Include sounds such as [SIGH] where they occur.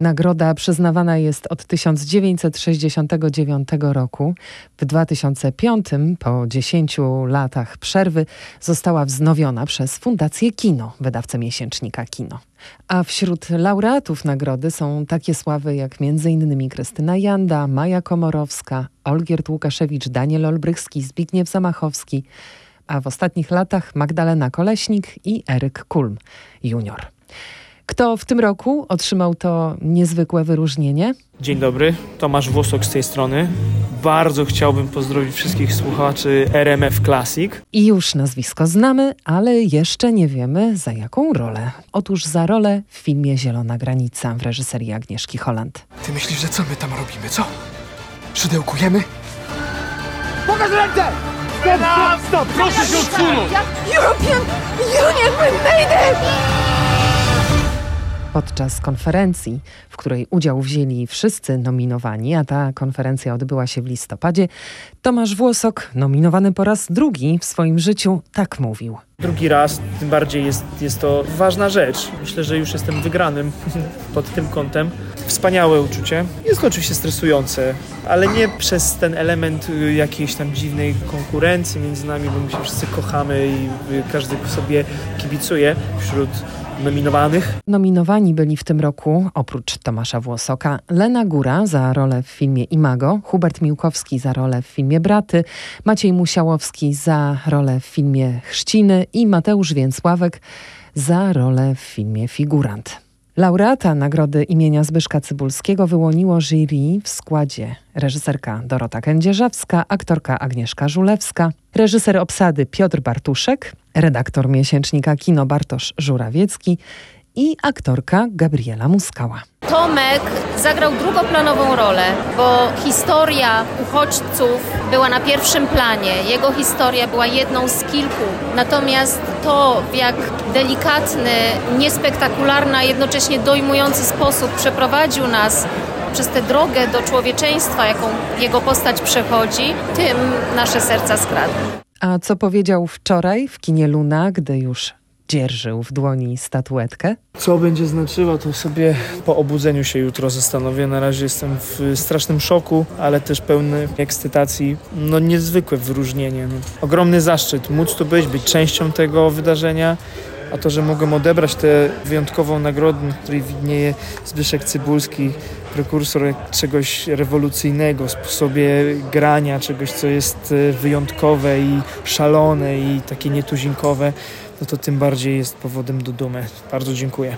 Nagroda przyznawana jest od 1969 roku. W 2005, po 10 latach przerwy, została wznowiona przez Fundację Kino, wydawcę miesięcznika Kino. A wśród laureatów nagrody są takie sławy jak m.in. Krystyna Janda, Maja Komorowska, Olgierd Łukaszewicz, Daniel Olbrychski, Zbigniew Zamachowski, a w ostatnich latach Magdalena Koleśnik i Eryk Kulm junior. Kto w tym roku otrzymał to niezwykłe wyróżnienie? Dzień dobry, Tomasz Włosok z tej strony. Bardzo chciałbym pozdrowić wszystkich słuchaczy RMF Classic. I już nazwisko znamy, ale jeszcze nie wiemy za jaką rolę. Otóż za rolę w filmie Zielona Granica w reżyserii Agnieszki Holland. Ty myślisz, że co my tam robimy, co? Szydełkujemy? Pokaż ręce! Stop, stop, stop! Proszę się odsunąć! European Union, we made it! Podczas konferencji, w której udział wzięli wszyscy nominowani, a ta konferencja odbyła się w listopadzie, Tomasz Włosok, nominowany po raz drugi w swoim życiu, tak mówił. Drugi raz, tym bardziej jest, jest to ważna rzecz. Myślę, że już jestem wygranym [LAUGHS] pod tym kątem. Wspaniałe uczucie. Jest to oczywiście stresujące, ale nie przez ten element y, jakiejś tam dziwnej konkurencji między nami, bo my się wszyscy kochamy i y, każdy sobie kibicuje wśród nominowanych. Nominowani byli w tym roku, oprócz Tomasza Włosoka, Lena Góra za rolę w filmie Imago, Hubert Miłkowski za rolę w filmie Braty, Maciej Musiałowski za rolę w filmie Chrzciny i Mateusz Więcławek za rolę w filmie Figurant. Laureata nagrody imienia Zbyszka Cybulskiego wyłoniło jury w składzie reżyserka Dorota Kędzierzawska, aktorka Agnieszka Żulewska, reżyser obsady Piotr Bartuszek, redaktor miesięcznika Kino Bartosz Żurawiecki i aktorka Gabriela Muskała. Tomek zagrał drugoplanową rolę, bo historia uchodźców była na pierwszym planie. Jego historia była jedną z kilku. Natomiast to, w jak delikatny, niespektakularny, a jednocześnie dojmujący sposób przeprowadził nas przez tę drogę do człowieczeństwa, jaką jego postać przechodzi, tym nasze serca skradł. A co powiedział wczoraj w kinie Luna, gdy już dzierżył w dłoni statuetkę? Co będzie znaczyło, to sobie po obudzeniu się jutro zastanowię. Na razie jestem w strasznym szoku, ale też pełny ekscytacji. No niezwykłe wyróżnienie. No, ogromny zaszczyt móc tu być, być częścią tego wydarzenia. A to, że mogłem odebrać tę wyjątkową nagrodę, na której widnieje Zbyszek Cybulski, prekursor czegoś rewolucyjnego, sposobie grania, czegoś, co jest e, wyjątkowe i szalone i takie nietuzinkowe, no to tym bardziej jest powodem do dumy. Bardzo dziękuję.